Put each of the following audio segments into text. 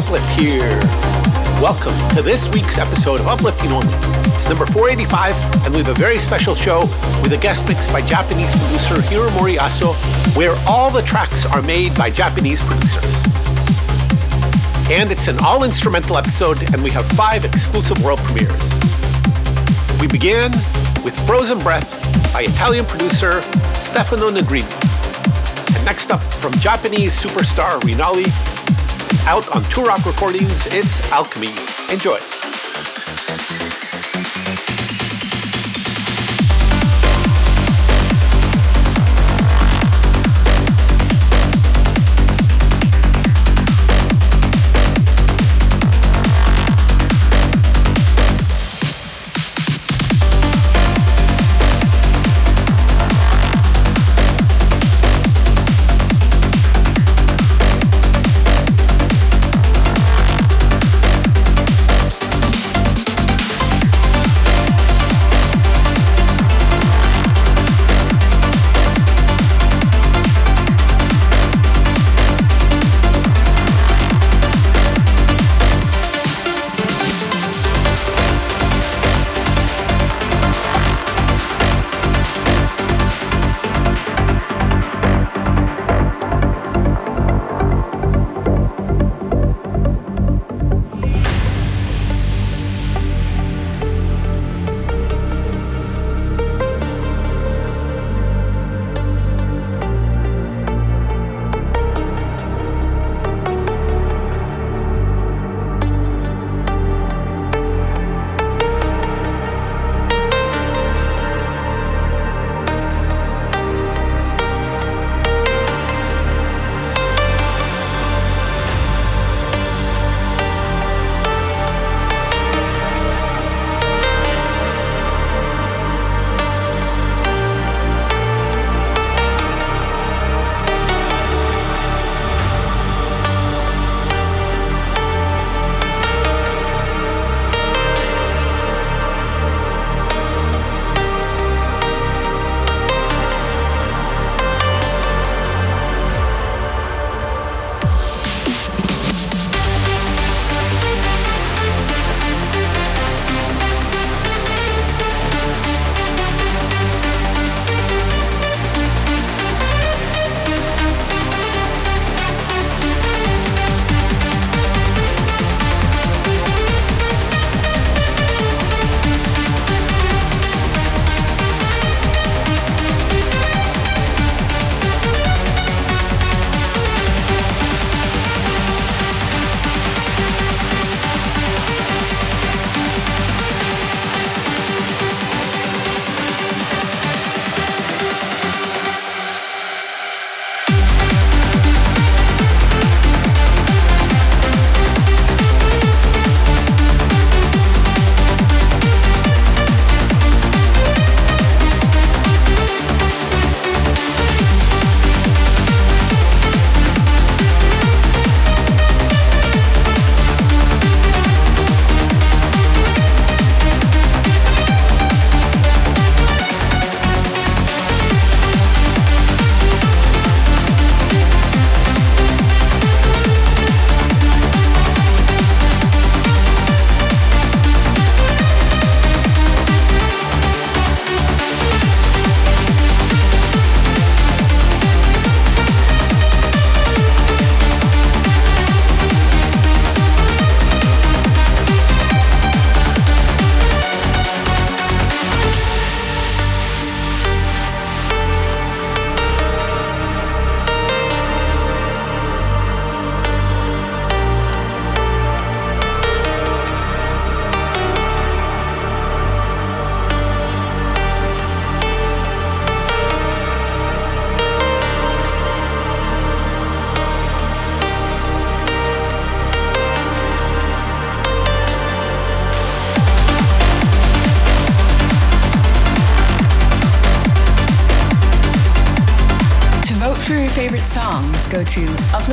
Uplift here. Welcome to this week's episode of Uplifting Only. It's number 485, and we have a very special show with a guest mix by Japanese producer Hiromori Aso, where all the tracks are made by Japanese producers. And it's an all instrumental episode, and we have five exclusive world premieres. We began with Frozen Breath by Italian producer Stefano Negrini. And next up, from Japanese superstar Rinali, out on Turok Recordings, it's Alchemy. Enjoy.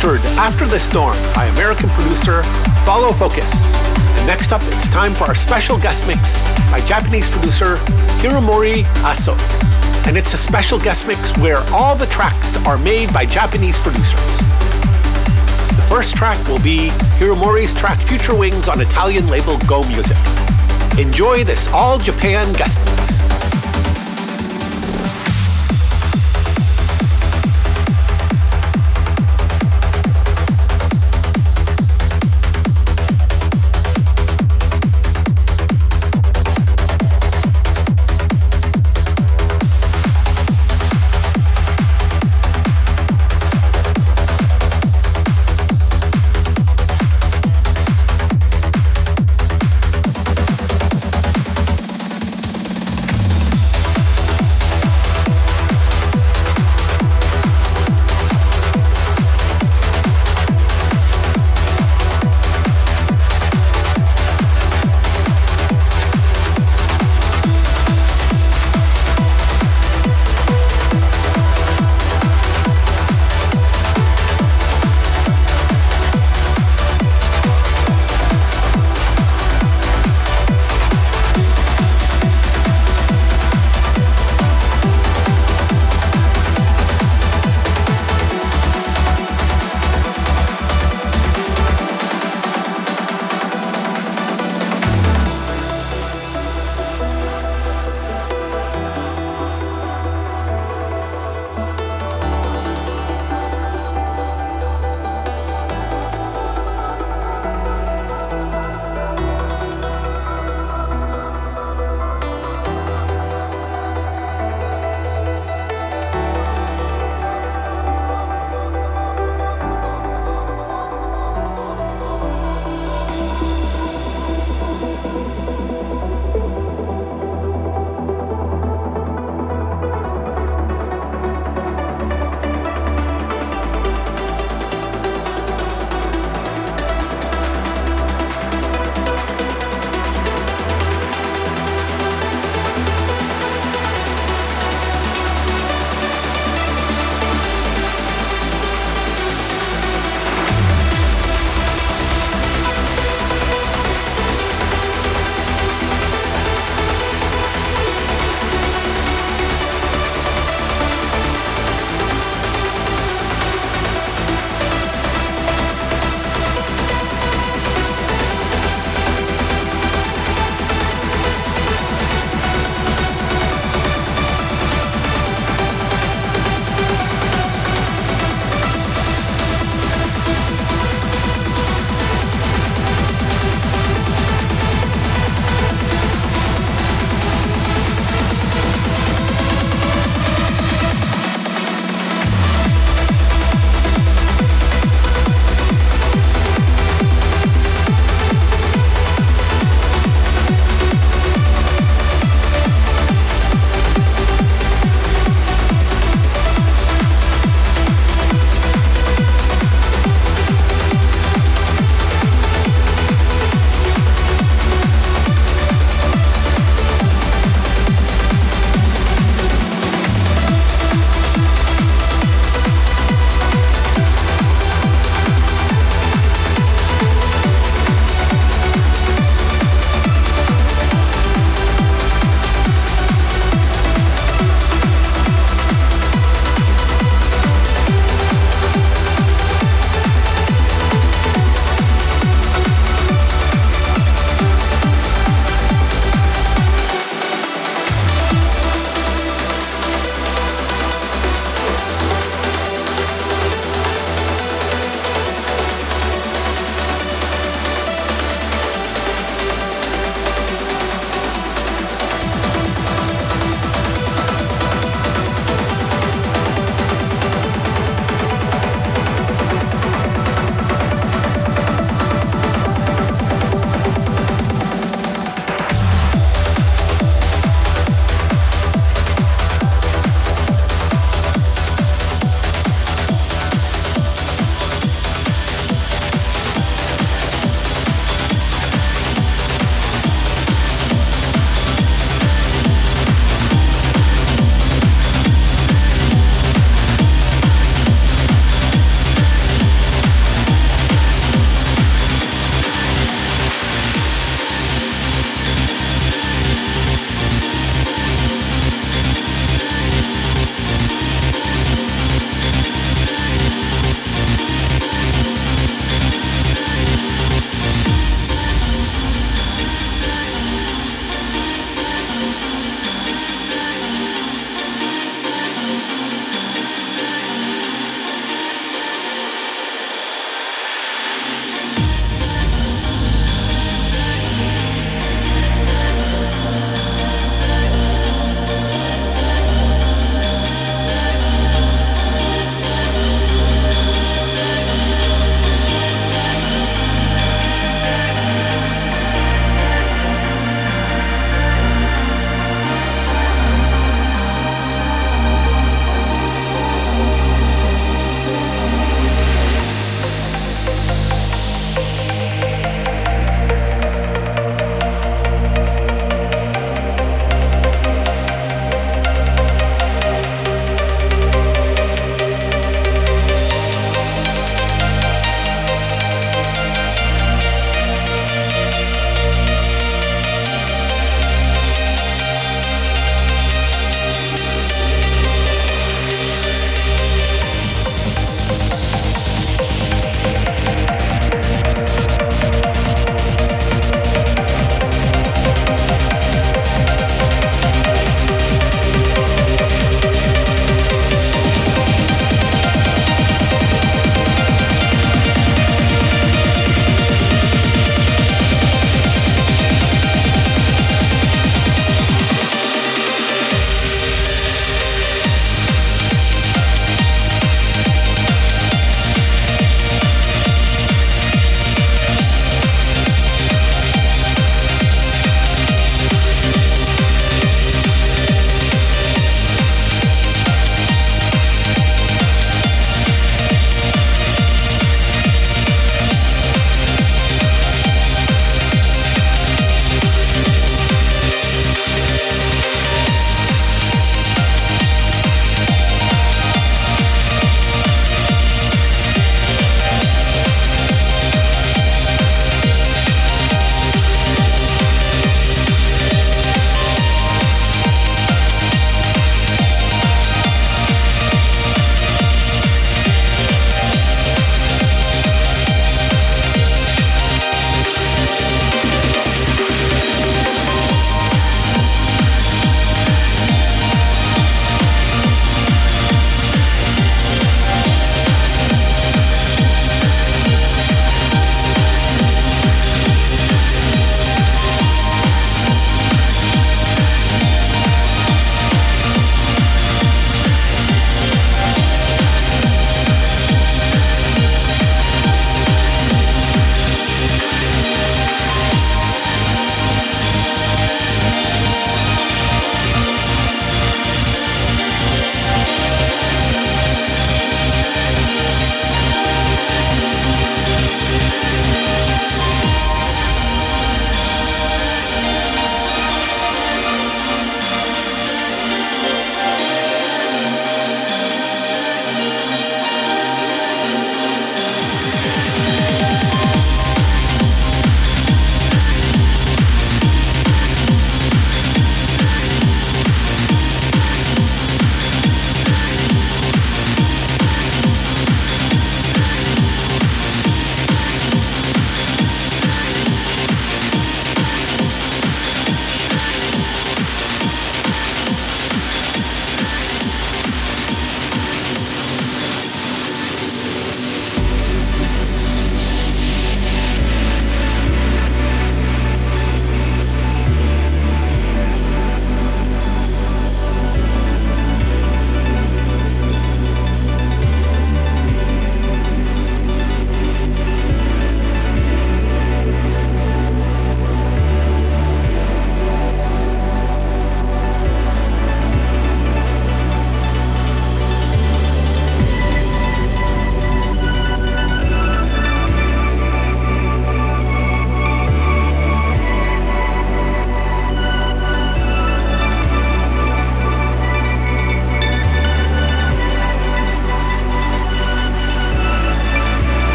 After the Storm by American producer Follow Focus. And next up, it's time for our special guest mix by Japanese producer Hiromori Aso. And it's a special guest mix where all the tracks are made by Japanese producers. The first track will be Hiromori's track Future Wings on Italian label Go Music. Enjoy this all Japan guest mix.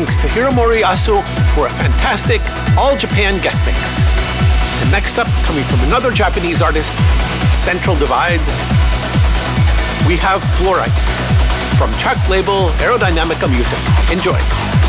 Thanks to Hiromori Asu for a fantastic All Japan guest mix. And next up, coming from another Japanese artist, Central Divide, we have Fluorite from Czech label Aerodynamica Music. Enjoy.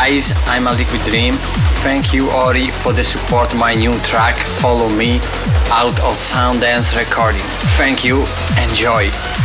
Guys, I'm a Liquid Dream. Thank you Ori for the support my new track Follow Me out of Sounddance recording. Thank you, enjoy.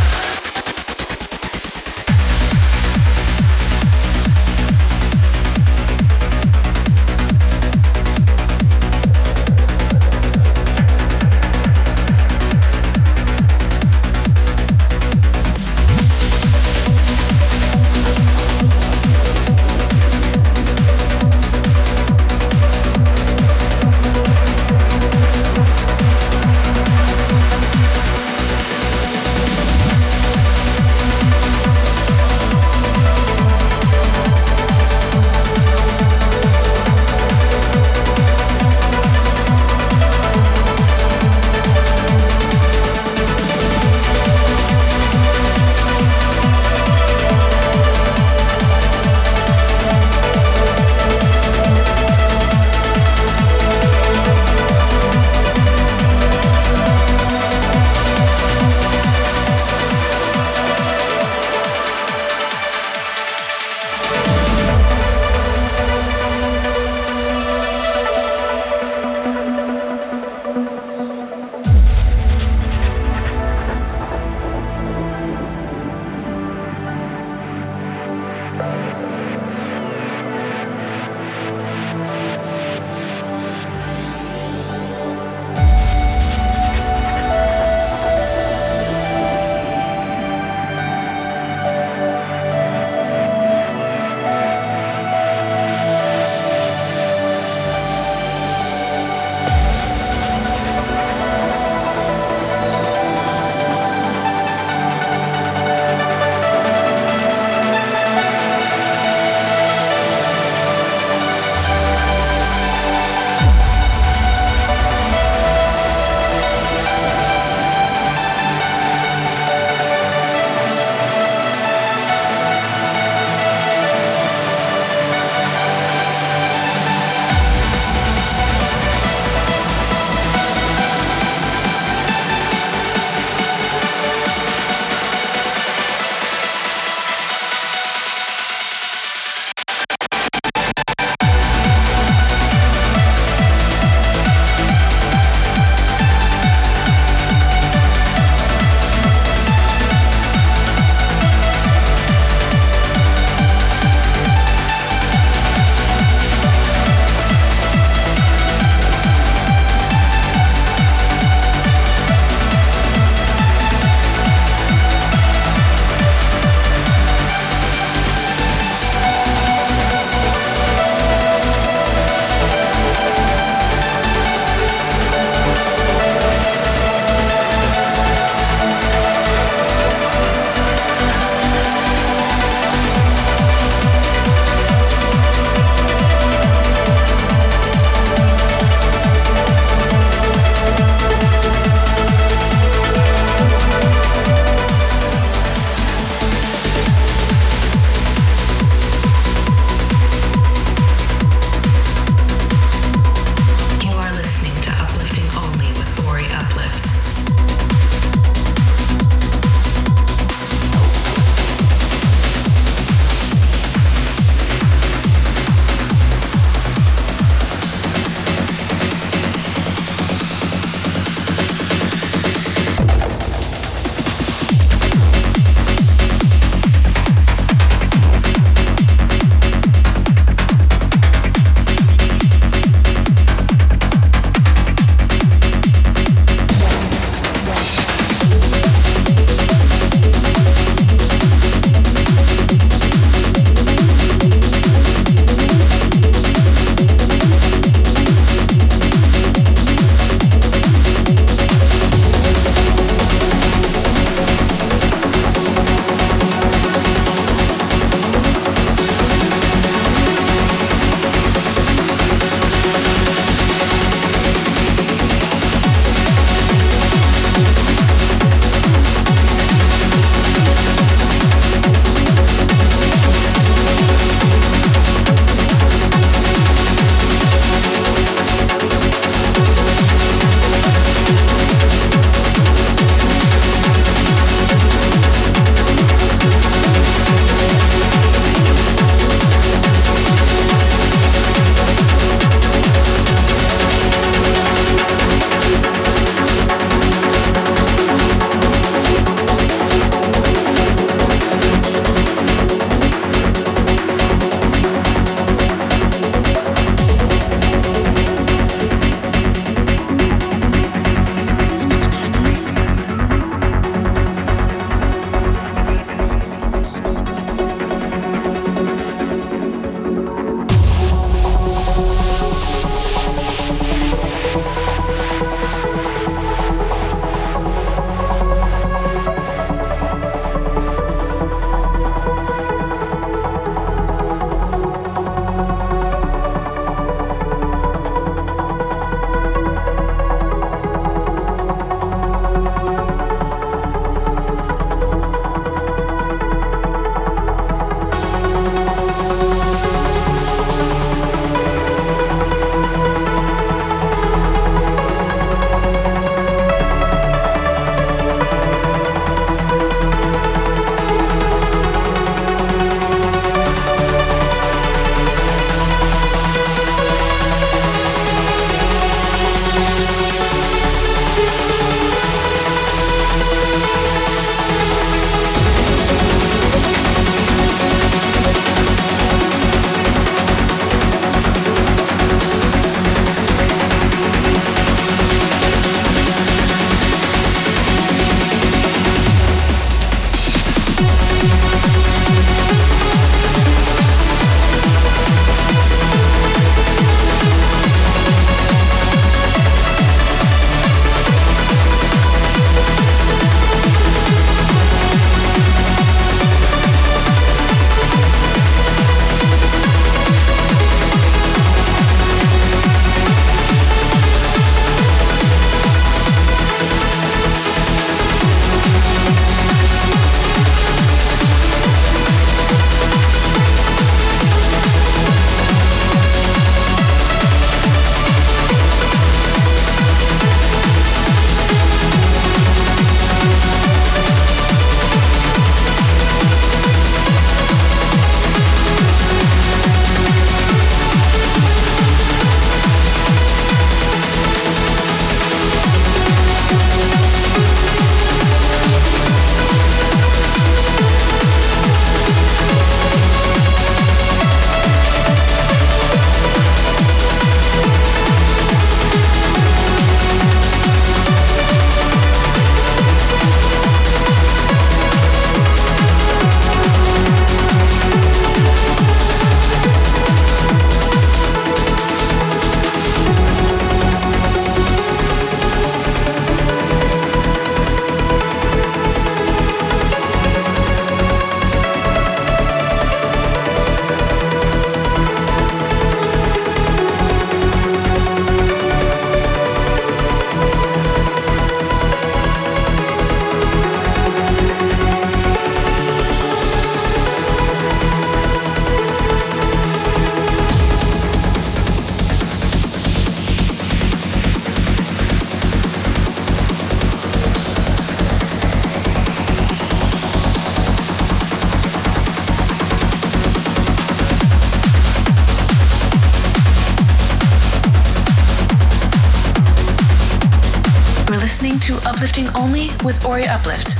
With Ori Uplift.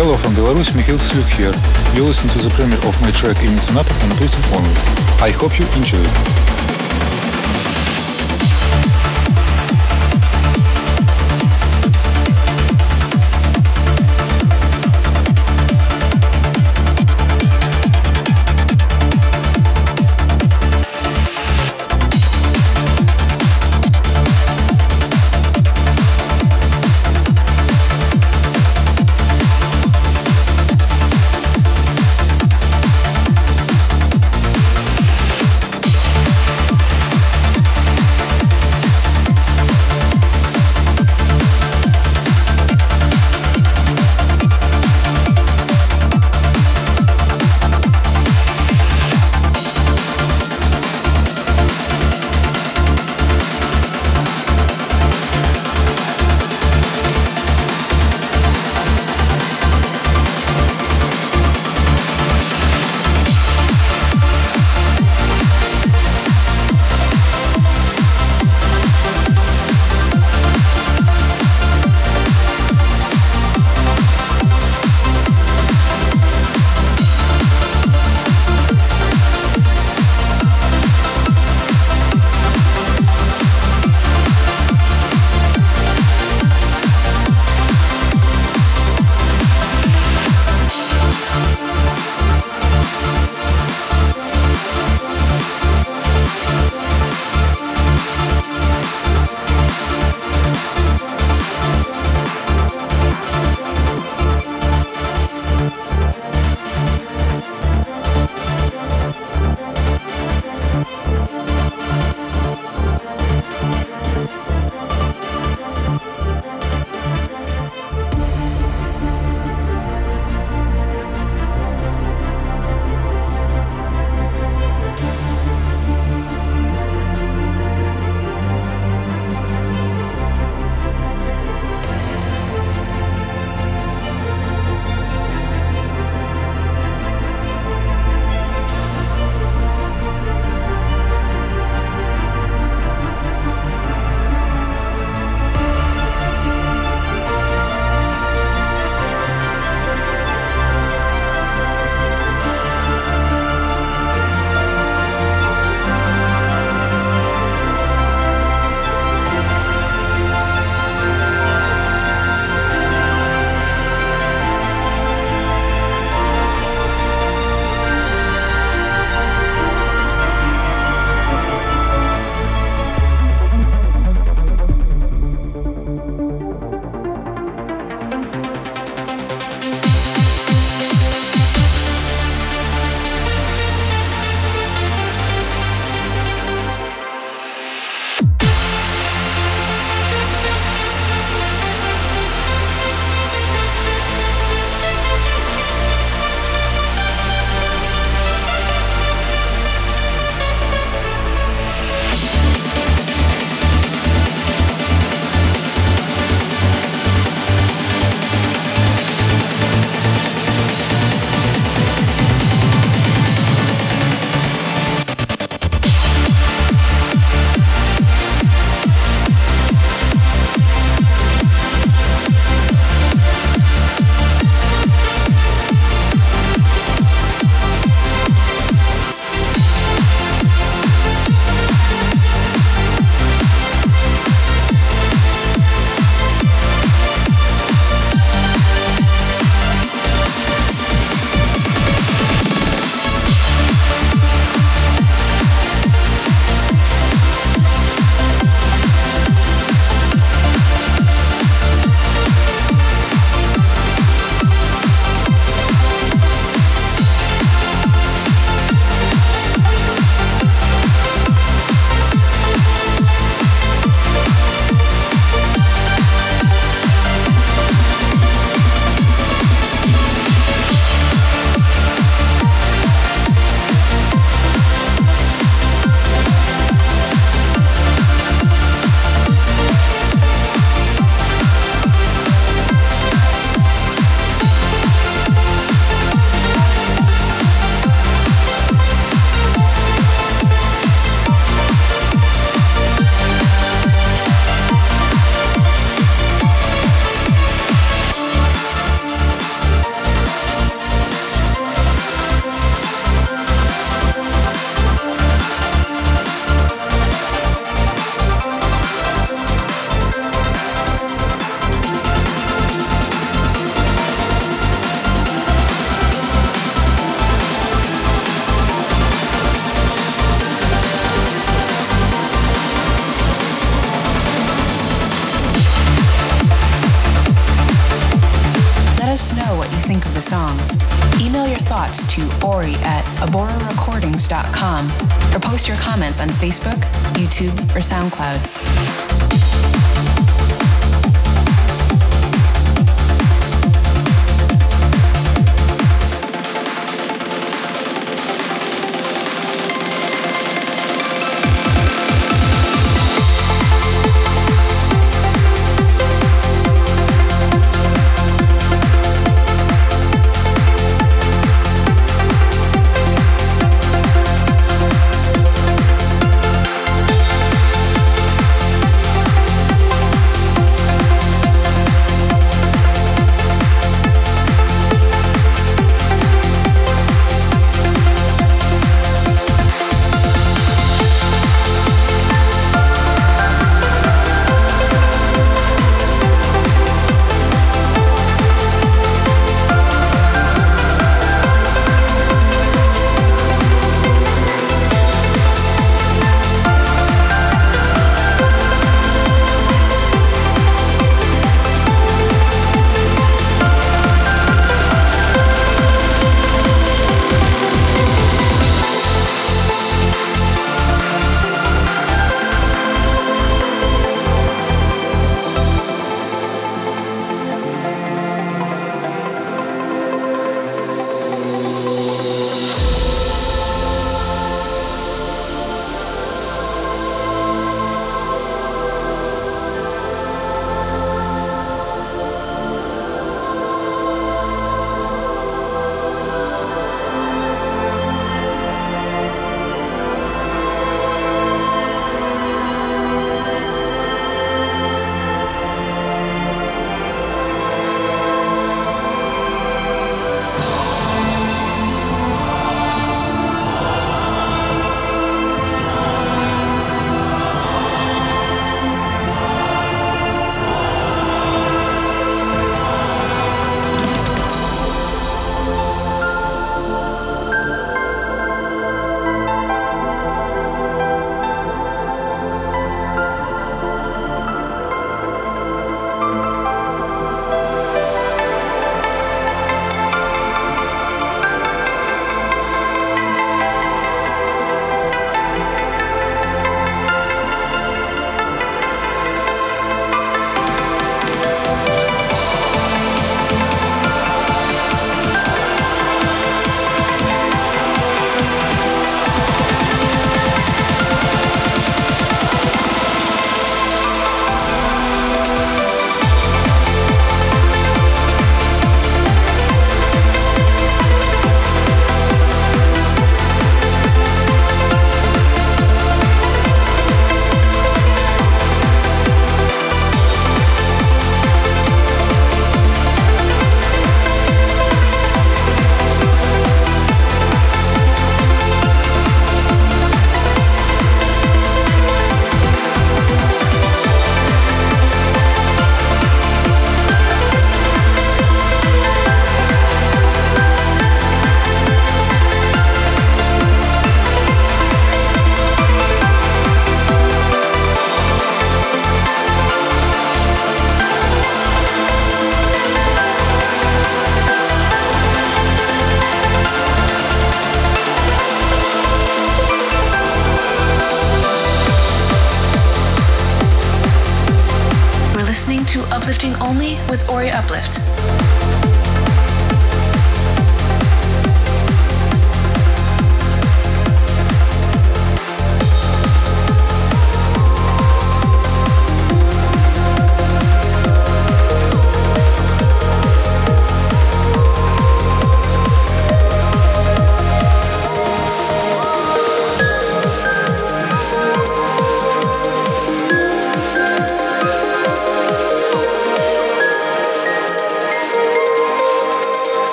Belarus, Mikhail Sluk here. You listen to the premiere of my track in Sonata on Twisted Only. I hope you enjoy.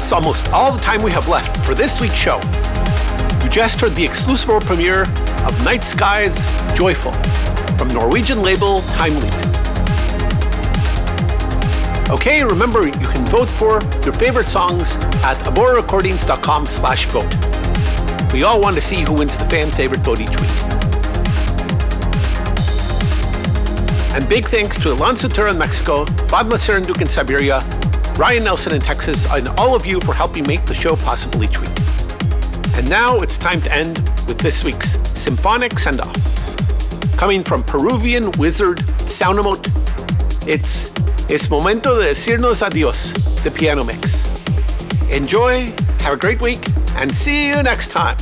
That's almost all the time we have left for this week's show. You just heard the exclusive world premiere of Night Skies Joyful from Norwegian label Time Leap. Okay, remember you can vote for your favorite songs at aborarecordings.com slash vote. We all want to see who wins the fan favorite vote each week. And big thanks to Alonso Tura in Mexico, Vadma Serenduk in Siberia, Ryan Nelson in Texas, and all of you for helping make the show possible each week. And now it's time to end with this week's symphonic send off. Coming from Peruvian wizard Soundamote, it's Es Momento de Decirnos Adios, the piano mix. Enjoy, have a great week, and see you next time.